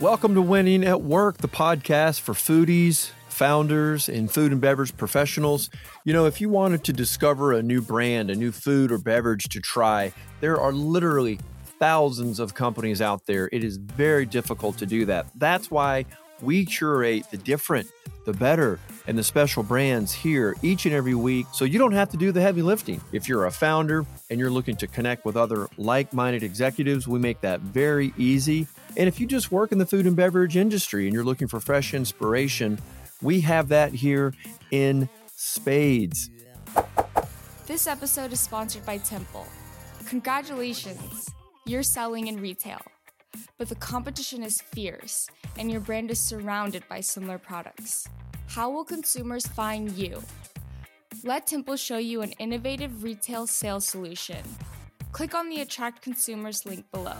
Welcome to Winning at Work, the podcast for foodies, founders, and food and beverage professionals. You know, if you wanted to discover a new brand, a new food or beverage to try, there are literally thousands of companies out there. It is very difficult to do that. That's why we curate the different, the better, and the special brands here each and every week so you don't have to do the heavy lifting. If you're a founder and you're looking to connect with other like minded executives, we make that very easy. And if you just work in the food and beverage industry and you're looking for fresh inspiration, we have that here in spades. This episode is sponsored by Temple. Congratulations, you're selling in retail. But the competition is fierce, and your brand is surrounded by similar products. How will consumers find you? Let Temple show you an innovative retail sales solution. Click on the Attract Consumers link below.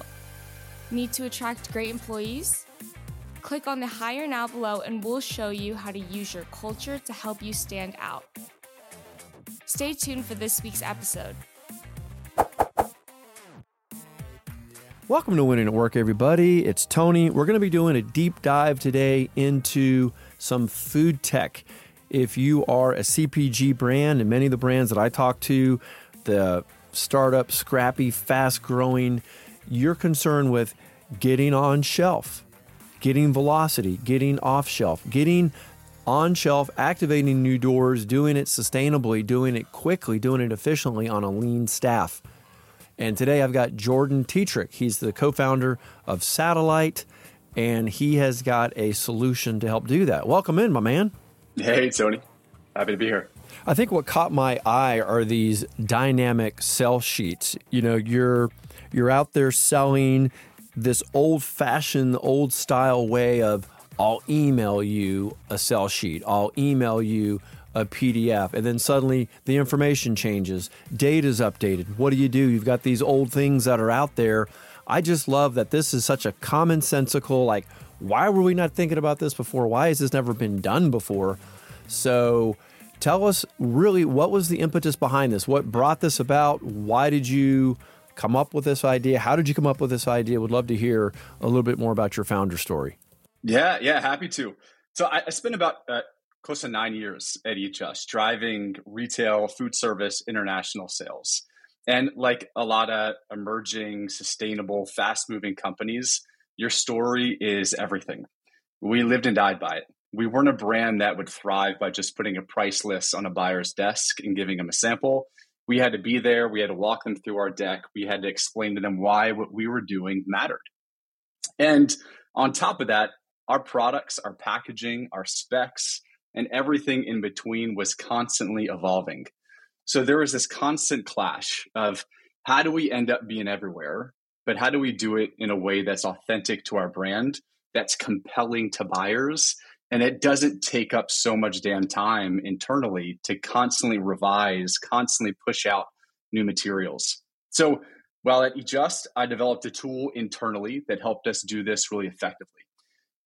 Need to attract great employees? Click on the Hire Now below and we'll show you how to use your culture to help you stand out. Stay tuned for this week's episode. Welcome to Winning at Work, everybody. It's Tony. We're going to be doing a deep dive today into some food tech. If you are a CPG brand, and many of the brands that I talk to, the startup, scrappy, fast growing, you're concerned with getting on shelf, getting velocity, getting off shelf, getting on shelf, activating new doors, doing it sustainably, doing it quickly, doing it efficiently on a lean staff. And today I've got Jordan Tetrick. He's the co founder of Satellite, and he has got a solution to help do that. Welcome in, my man. Hey, Tony. Happy to be here. I think what caught my eye are these dynamic sell sheets. You know, you're you're out there selling this old fashioned, old style way of I'll email you a sell sheet, I'll email you a PDF, and then suddenly the information changes, data's updated. What do you do? You've got these old things that are out there. I just love that this is such a commonsensical, like, why were we not thinking about this before? Why has this never been done before? So, tell us really what was the impetus behind this? What brought this about? Why did you come up with this idea? How did you come up with this idea? Would love to hear a little bit more about your founder story. Yeah, yeah, happy to. So I, I spent about uh, close to nine years at Eat Just driving retail, food service, international sales. And like a lot of emerging, sustainable, fast moving companies, your story is everything. We lived and died by it. We weren't a brand that would thrive by just putting a price list on a buyer's desk and giving them a sample we had to be there. We had to walk them through our deck. We had to explain to them why what we were doing mattered. And on top of that, our products, our packaging, our specs, and everything in between was constantly evolving. So there was this constant clash of how do we end up being everywhere, but how do we do it in a way that's authentic to our brand, that's compelling to buyers, and it doesn't take up so much damn time internally to constantly revise constantly push out new materials so while at Eat Just i developed a tool internally that helped us do this really effectively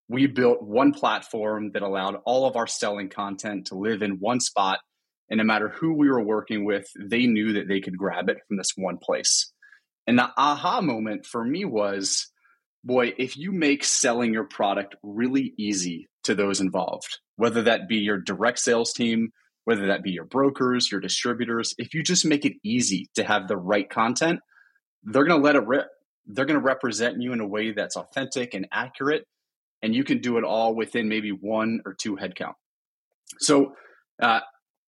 we built one platform that allowed all of our selling content to live in one spot and no matter who we were working with they knew that they could grab it from this one place and the aha moment for me was boy if you make selling your product really easy to those involved, whether that be your direct sales team, whether that be your brokers, your distributors. If you just make it easy to have the right content, they're going to let it rip. They're going to represent you in a way that's authentic and accurate. And you can do it all within maybe one or two headcount. So, uh,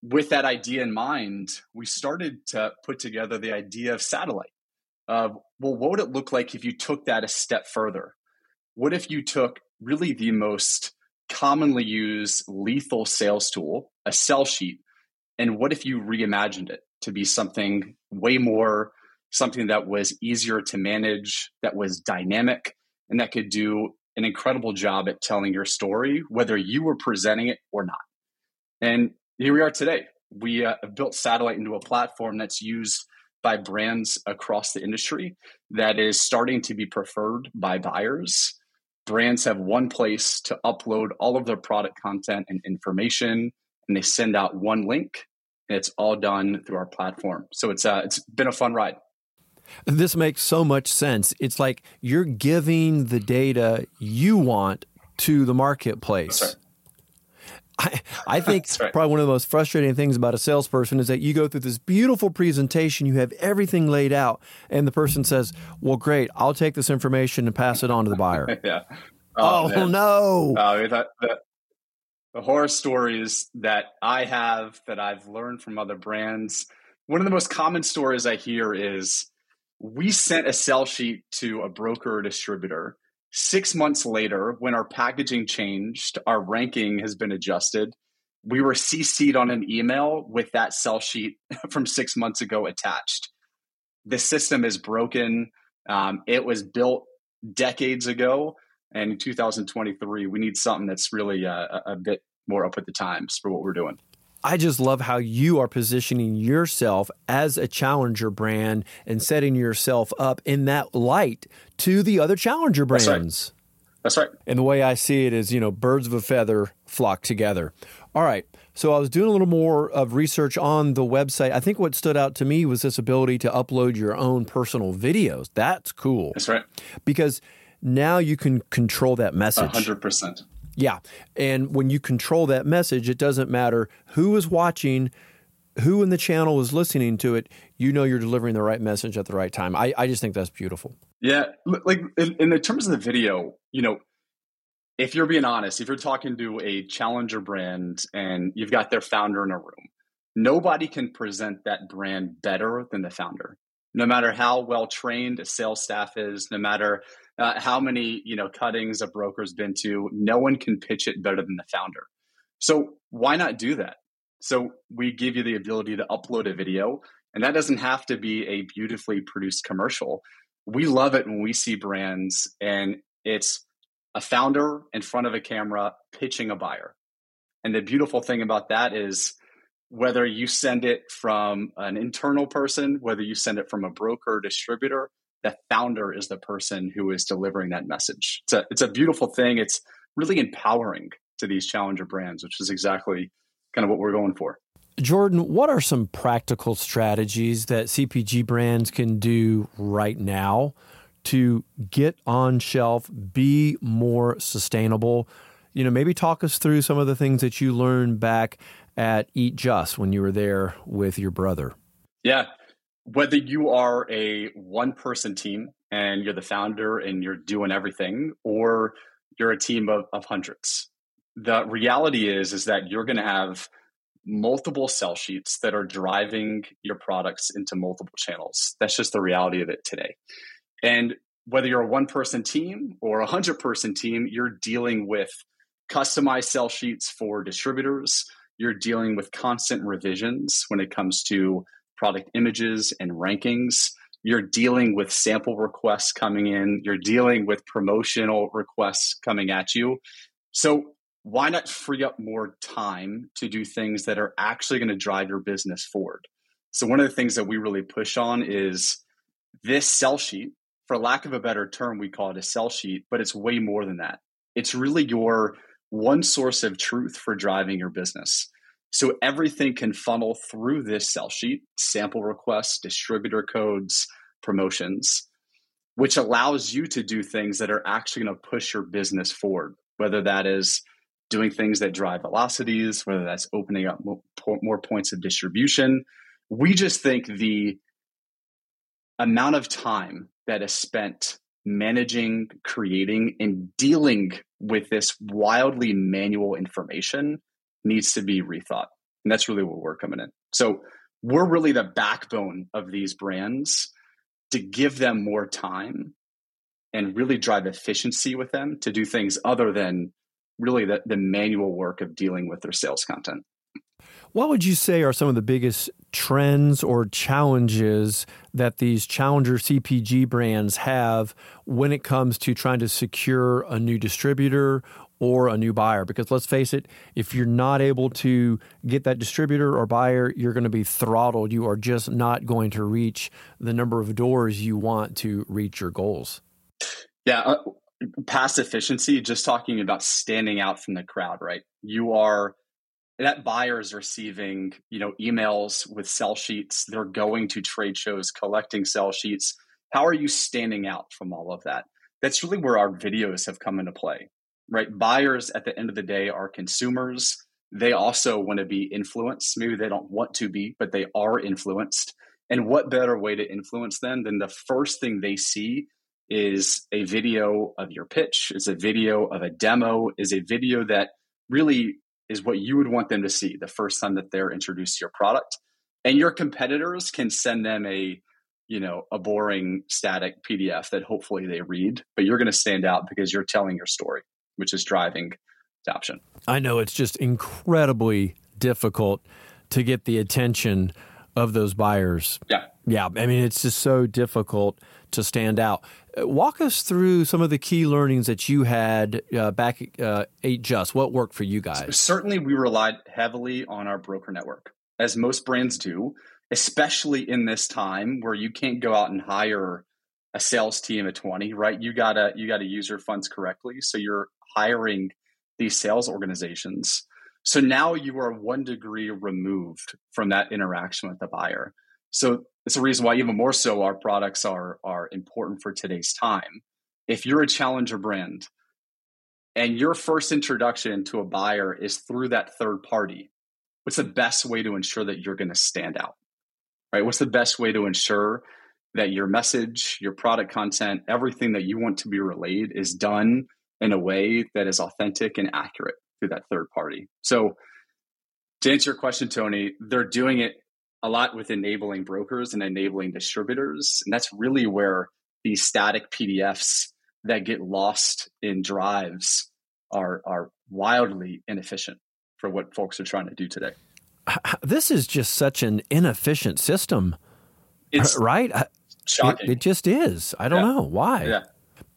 with that idea in mind, we started to put together the idea of satellite. Uh, well, what would it look like if you took that a step further? What if you took really the most commonly used lethal sales tool, a sell sheet. And what if you reimagined it to be something way more, something that was easier to manage, that was dynamic, and that could do an incredible job at telling your story, whether you were presenting it or not. And here we are today. We uh, built Satellite into a platform that's used by brands across the industry that is starting to be preferred by buyers brands have one place to upload all of their product content and information, and they send out one link, and it's all done through our platform. So it's uh, it's been a fun ride. This makes so much sense. It's like you're giving the data you want to the marketplace. I, I think right. probably one of the most frustrating things about a salesperson is that you go through this beautiful presentation, you have everything laid out, and the person says, Well, great, I'll take this information and pass it on to the buyer. yeah. Oh, oh no. Uh, that, that, the horror stories that I have that I've learned from other brands, one of the most common stories I hear is we sent a sell sheet to a broker or distributor Six months later, when our packaging changed, our ranking has been adjusted. We were CC'd on an email with that sell sheet from six months ago attached. The system is broken. Um, it was built decades ago. And in 2023, we need something that's really uh, a, bit more up with the times for what we're doing. I just love how you are positioning yourself as a challenger brand and setting yourself up in that light to the other challenger brands. That's right. That's right. And the way I see it is, you know, birds of a feather flock together. All right. So I was doing a little more of research on the website. I think what stood out to me was this ability to upload your own personal videos. That's cool. That's right. Because now you can control that message. 100%. Yeah. And when you control that message, it doesn't matter who is watching, who in the channel is listening to it, you know you're delivering the right message at the right time. I, I just think that's beautiful. Yeah. Like in, in the terms of the video, you know, if you're being honest, if you're talking to a challenger brand and you've got their founder in a room, nobody can present that brand better than the founder. No matter how well trained a sales staff is, no matter uh, how many you know cuttings a broker's been to no one can pitch it better than the founder. So why not do that? So we give you the ability to upload a video and that doesn't have to be a beautifully produced commercial. We love it when we see brands and it's a founder in front of a camera pitching a buyer. And the beautiful thing about that is whether you send it from an internal person whether you send it from a broker or distributor the founder is the person who is delivering that message. It's a, it's a beautiful thing. It's really empowering to these challenger brands, which is exactly kind of what we're going for. Jordan, what are some practical strategies that CPG brands can do right now to get on shelf, be more sustainable? You know, maybe talk us through some of the things that you learned back at Eat Just when you were there with your brother. Yeah. Whether you are a one person team and you're the founder and you're doing everything or you're a team of, of hundreds the reality is is that you're going to have multiple sell sheets that are driving your products into multiple channels. That's just the reality of it today. And whether you're a one person team or a hundred person team you're dealing with customized sell sheets for distributors you're dealing with constant revisions when it comes to product images and rankings. You're dealing with sample requests coming in, you're dealing with promotional requests coming at you. So, why not free up more time to do things that are actually going to drive your business forward? So, one of the things that we really push on is this sell sheet. For lack of a better term, we call it a sell sheet, but it's way more than that. It's really your one source of truth for driving your business. So everything can funnel through this sell sheet, sample requests, distributor codes, promotions, which allows you to do things that are actually going to push your business forward, whether that is doing things that drive velocities, whether that's opening up more points of distribution. We just think the amount of time that is spent managing, creating, and dealing with this wildly manual information needs to be rethought. And that's really where we're coming in. So we're really the backbone of these brands to give them more time and really drive efficiency with them to do things other than really the, the manual work of dealing with their sales content. What would you say are some of the biggest trends or challenges that these challenger CPG brands have when it comes to trying to secure a new distributor or a new buyer. Because let's face it, if you're not able to get that distributor or buyer, you're going to be throttled. You are just not going to reach the number of doors you want to reach your goals. Yeah. Uh, past efficiency, just talking about standing out from the crowd, right? You are that buyer is receiving you know emails with sell sheets they're going to trade shows collecting sell sheets how are you standing out from all of that that's really where our videos have come into play right? Buyers at the end of the day are consumers. They also want to be influenced. Maybe they don't want to be but they are influenced. And what better way to influence them than the first thing they see is a video of your pitch is a video of a demo is a video that really is what you would want them to see the first time that they're introduced to your product. And your competitors can send them a, you know, a boring static PDF that hopefully they read, but you're going to stand out because you're telling your story, which is driving adoption. I know it's just incredibly difficult to get the attention of those buyers. Yeah. Yeah. I mean, it's just so difficult to stand out. Walk us through some of the key learnings that you had uh, back uh, Eat Just. What worked for you guys? Certainly, we relied heavily on our broker network, as most brands do, especially in this time where you can't go out and hire a sales team of 20 right you gotta you gotta use your funds correctly so you're hiring these sales organizations so now you are one degree removed from that interaction with the buyer so it's a reason why even more so our products are are important for today's time. If you're a challenger brand and your first introduction to a buyer is through that third party, what's the best way to ensure that you're going to stand out? Right? What's the best way to ensure that your message, your product content, everything that you want to be relayed is done in a way that is authentic and accurate through that third party. So to answer your question, Tony, they're doing it a lot with enabling brokers and enabling distributors. And that's really where these static PDFs that get lost in drives are, are wildly inefficient for what folks are trying to do today. This is just such an inefficient system, it's right? Shocking. It, it just is. I don't yeah. know why. Yeah.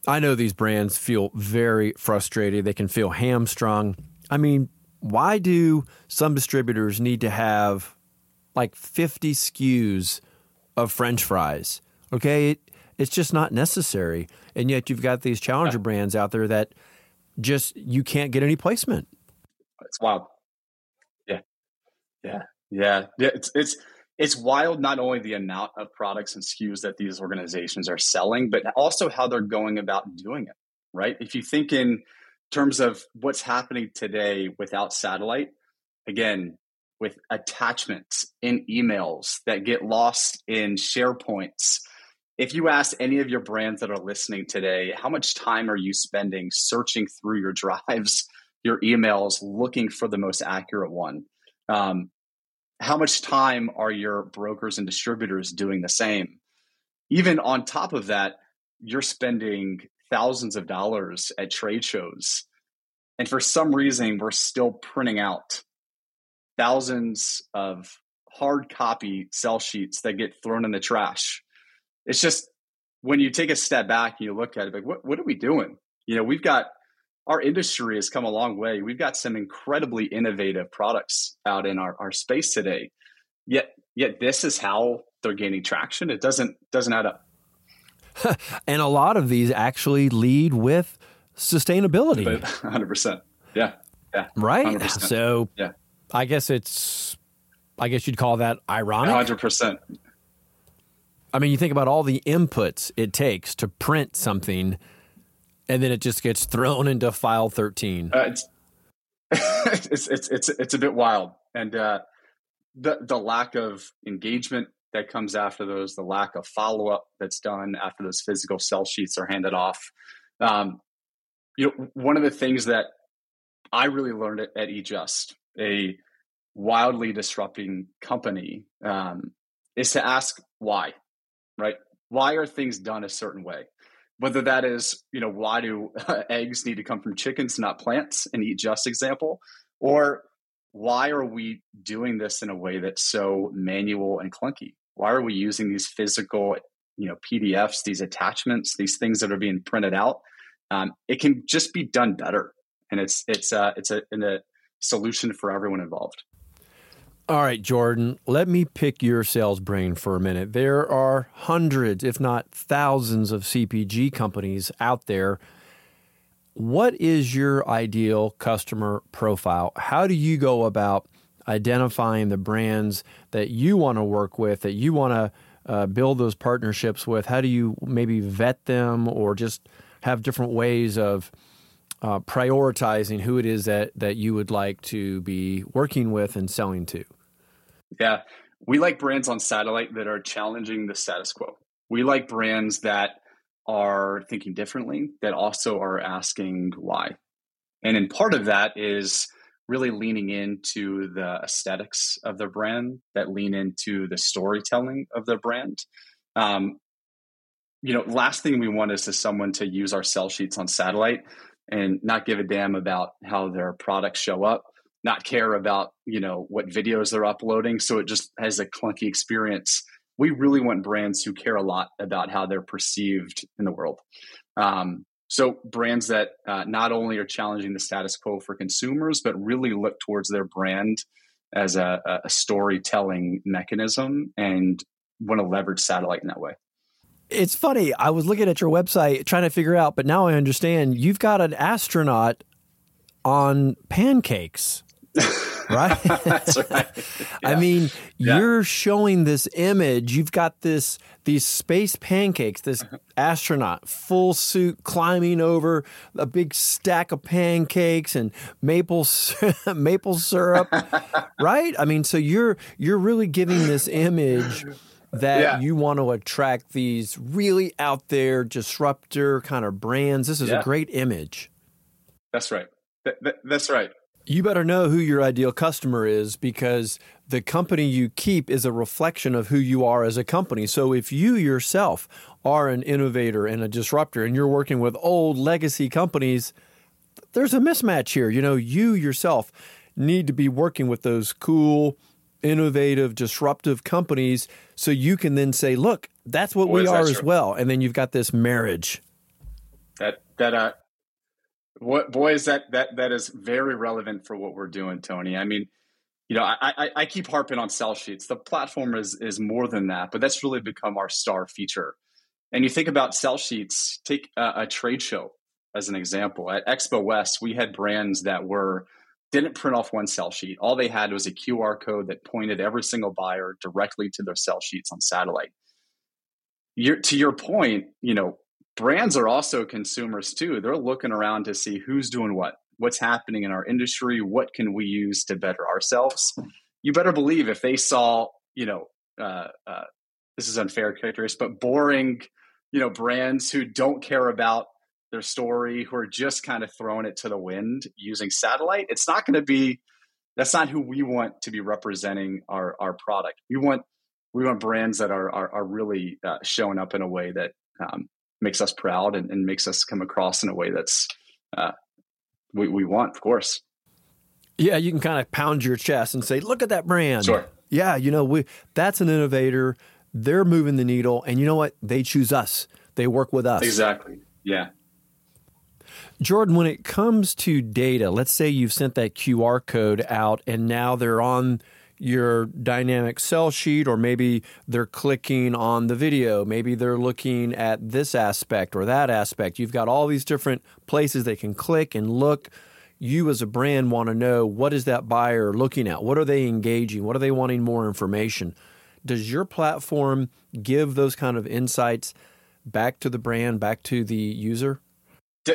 I know these brands feel very frustrated. They can feel hamstrung. I mean, why do some distributors need to have like 50 SKUs of french fries. Okay? It, it's just not necessary. And yet you've got these challenger yeah. brands out there that just you can't get any placement. It's wild. Yeah. Yeah. Yeah. Yeah. It's it's it's wild not only the amount of products and SKUs that these organizations are selling, but also how they're going about doing it. Right. If you think in terms of what's happening today without satellite, again, with attachments in emails that get lost in SharePoints. If you ask any of your brands that are listening today, how much time are you spending searching through your drives, your emails, looking for the most accurate one? Um, how much time are your brokers and distributors doing the same? Even on top of that, you're spending thousands of dollars at trade shows. And for some reason, we're still printing out thousands of hard copy sell sheets that get thrown in the trash. It's just when you take a step back and you look at it, like, what, what are we doing? You know, we've got our industry has come a long way. We've got some incredibly innovative products out in our, our space today. Yet, yet this is how they're gaining traction. It doesn't doesn't add up. and a lot of these actually lead with sustainability. Hundred percent. Yeah. Yeah. Right. 100%. So yeah. I guess it's, I guess you'd call that ironic. Hundred percent. I mean, you think about all the inputs it takes to print something, and then it just gets thrown into file thirteen. Uh, it's, it's, it's it's it's a bit wild, and uh, the the lack of engagement that comes after those, the lack of follow up that's done after those physical sell sheets are handed off. Um, you know, one of the things that I really learned at, at Eat Just a wildly disrupting company um, is to ask why, right? Why are things done a certain way? Whether that is, you know, why do eggs need to come from chickens, not plants, in just example, or why are we doing this in a way that's so manual and clunky? Why are we using these physical, you know, PDFs, these attachments, these things that are being printed out? Um, it can just be done better, and it's it's uh, it's a a solution for everyone involved. All right, Jordan, let me pick your sales brain for a minute. There are hundreds, if not thousands, of CPG companies out there. what is your ideal customer profile? How do you go about identifying the brands that you want to work with, that you want to uh, build those partnerships with? How do you maybe vet them or just have different ways of uh, prioritizing who it is that, that you would like to be working with and selling to? Yeah, we like brands on satellite that are challenging the status quo. We like brands that are thinking differently, that also are asking why. And in part of that is really leaning into the aesthetics of their brand, that lean into the storytelling of their brand. Um, you know, last thing we want is to someone to use our sell sheets on satellite and not give a damn about how their products show up, not care about, you know, what videos they're uploading. So it just has a clunky experience. We really want brands who care a lot about how they're perceived in the world. Um, so brands that uh, not only are challenging the status quo for consumers, but really look towards their brand as a, a storytelling mechanism and want to leverage satellite in that way. It's funny. I was looking at your website trying to figure out, but now I understand you've got an astronaut on pancakes. right? That's right. Yeah. I mean, yeah. you're showing this image. You've got this these space pancakes, this astronaut full suit climbing over a big stack of pancakes and maple maple syrup, right? I mean, so you're you're really giving this image that yeah. you want to attract these really out there disruptor kind of brands. This is a great image. That's right. Th- th- that's right. You better know who your ideal customer is because the company you keep is a reflection of who you are as a company. So if you yourself are an innovator and a disruptor and you're working with old legacy companies, there's a mismatch here. You know, you yourself need to be working with those cool, innovative, disruptive companies so you can then say, look, that's what Boy, we are as well. And then you've got this marriage. That that uh what boy is that that that is very relevant for what we're doing, Tony. I mean, you know, I, I, I keep harping on sell sheets. The platform is is more than that, but that's really become our star feature. And you think about sell sheets. Take a, a trade show as an example. At Expo West, we had brands that were didn't print off one sell sheet. All they had was a QR code that pointed every single buyer directly to their sell sheets on satellite. You're, to your point, you know, brands are also consumers too. They're looking around to see who's doing what, what's happening in our industry, what can we use to better ourselves. You better believe if they saw, you know, uh, uh, this is unfair characteristics, but boring, you know, brands who don't care about their story, who are just kind of throwing it to the wind using satellite, it's not going to be. That's not who we want to be representing our our product. We want we want brands that are are, are really uh, showing up in a way that um, makes us proud and, and, makes us come across in a way that's uh, we, we want, of course. Yeah, you can kind of pound your chest and say, "Look at that brand." Sure. Yeah, you know, we that's an innovator. They're moving the needle, and you know what? They choose us. They work with us. Exactly. Yeah. Jordan, when it comes to data, let's say you've sent that QR code out, and now they're on your dynamic sell sheet, or maybe they're clicking on the video. Maybe they're looking at this aspect or that aspect. You've got all these different places they can click and look. You, as a brand, want to know what is that buyer looking at? What are they engaging? What are they wanting more information? Does your platform give those kind of insights back to the brand, back to the user?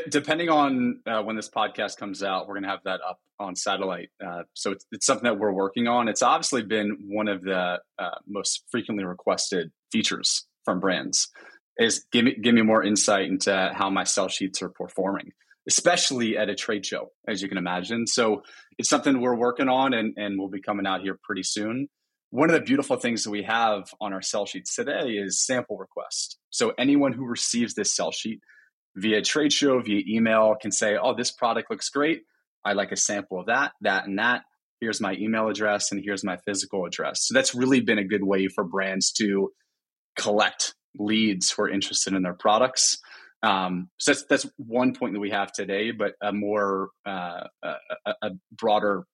Depending on uh, when this podcast comes out, we're going to have that up on satellite. Uh, so it's, it's, something that we're working on. It's obviously been one of the uh, most frequently requested features from brands. Is give me give me more insight into how my sell sheets are performing, especially at a trade show, as you can imagine. So it's something we're working on, and and will be coming out here pretty soon. One of the beautiful things that we have on our sell sheets today is sample request. So anyone who receives this sell sheet via trade show, via email, can say, oh, this product looks great. I like a sample of that, that, and that. Here's my email address and here's my physical address. So that's really been a good way for brands to collect leads who are interested in their products. Um, so that's that's one point that we have today, but a more uh, a, a, broader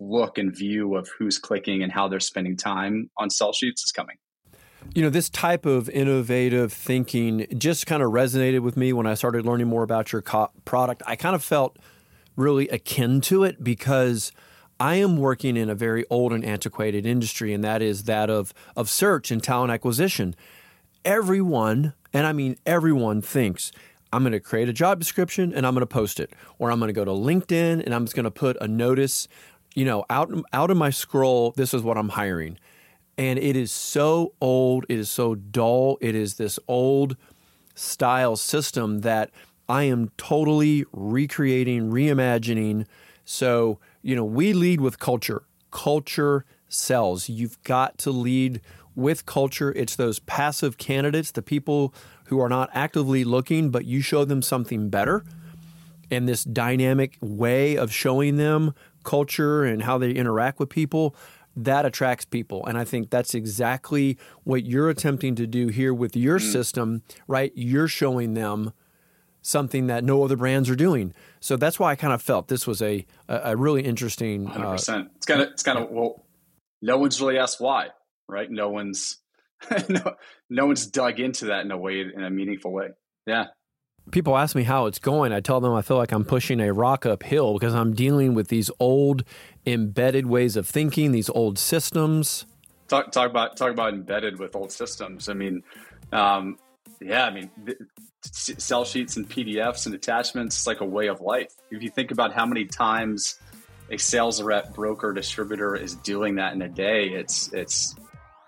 look and view of who's clicking and how they're spending time on sell sheets is coming. You know, this type of innovative thinking just kind of resonated with me when I started learning more about your co- product. I kind of felt really akin to it because I am working in a very old and antiquated industry, and that is that of, of search and talent acquisition. Everyone, and I mean everyone, thinks I'm going to create a job description and I'm going to post it, or I'm going to go to LinkedIn and I'm just going to put a notice, you know, out out of my scroll. This is what I'm hiring, and it is so old. It is so dull. It is this old style system that I am totally recreating, reimagining. So you know, we lead with culture. Culture sells. You've got to lead with culture. It's those passive candidates, the people who are not actively looking, but you show them something better. And this dynamic way of showing them culture and how they interact with people, that attracts people. And I think that's exactly what you're attempting to do here with your mm. system, right? You're showing them something that no other brands are doing. So that's why I kind of felt this was a a, really interesting. Uh, Hundred uh, percent. It's kind of it's kind of well, no one's really asked why, right? No one's no, no one's dug into that in a way in a meaningful way. Yeah. People ask me how it's going. I tell them I feel like I'm pushing a rock uphill because I'm dealing with these old embedded ways of thinking, these old systems. Talk talk about talk about embedded with old systems. I mean, um, yeah, I mean, sell sheets and PDFs and attachments is like a way of life. If you think about how many times a sales rep, broker, distributor is doing that in a day, it's it's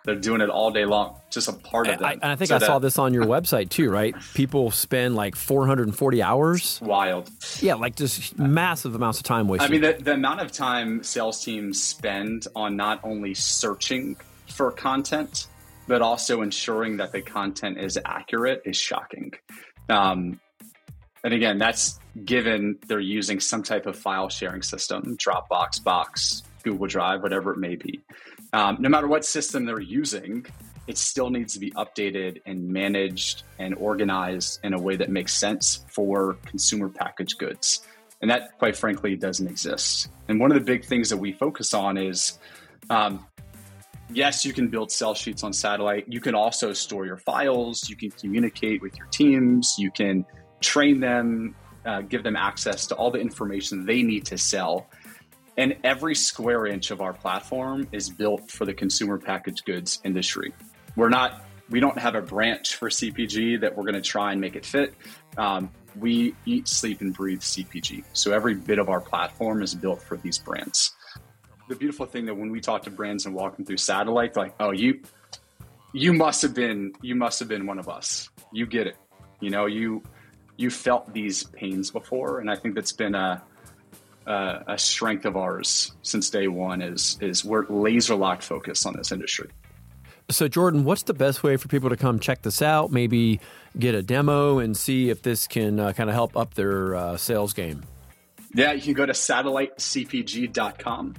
they're doing it all day long. Just a part of them. I, I think so I that, saw this on your website too, right? People spend like 440 hours. Wild. Yeah, like just massive amounts of time wasted. I mean, the, the amount of time sales teams spend on not only searching for content, but also ensuring that the content is accurate is shocking. Um, and again, that's given they're using some type of file sharing system, Dropbox, Box, Google Drive, whatever it may be um, no matter what system they're using, it still needs to be updated and managed and organized in a way that makes sense for consumer packaged goods. And that, quite frankly, doesn't exist. And one of the big things that we focus on is um, yes, you can build sell sheets on satellite. You can also store your files. You can communicate with your teams. You can train them, uh, give them access to all the information they need to sell. And every square inch of our platform is built for the consumer packaged goods industry. We're not, we don't have a branch for CPG that we're going to try and make it fit. Um, we eat, sleep, and breathe CPG. So every bit of our platform is built for these brands. The beautiful thing that when we talk to brands and walk them through satellite, like, oh, you, you must have been, you must have been one of us. You get it. You know, you, you felt these pains before, and I think that's been a uh, a strength of ours since day one is is we're laser locked focus on this industry. So Jordan, what's the best way for people to come check this out? Maybe get a demo and see if this can uh, kind of help up their uh, sales game. Yeah, you can go to satellitecpg.com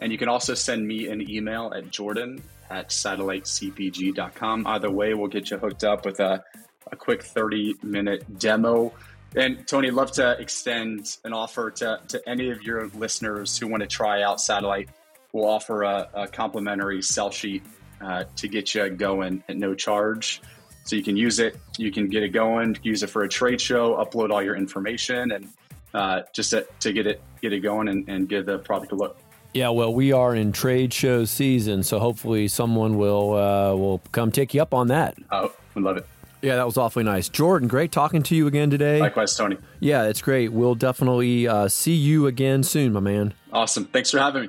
and you can also send me an email at jordan at satellitecpg.com. Either way, we'll get you hooked up with a, a quick 30 minute demo and Tony, love to extend an offer to, to any of your listeners who want to try out Satellite. We'll offer a, a complimentary sell sheet uh, to get you going at no charge. So you can use it, you can get it going, use it for a trade show, upload all your information, and uh, just to, to, get it get it going and, and give the product a look. Yeah, well, we are in trade show season, so hopefully someone will uh, will come take you up on that. Oh, we love it. Yeah, that was awfully nice. Jordan, great talking to you again today. Likewise, Tony. Yeah, it's great. We'll definitely uh, see you again soon, my man. Awesome. Thanks for having me.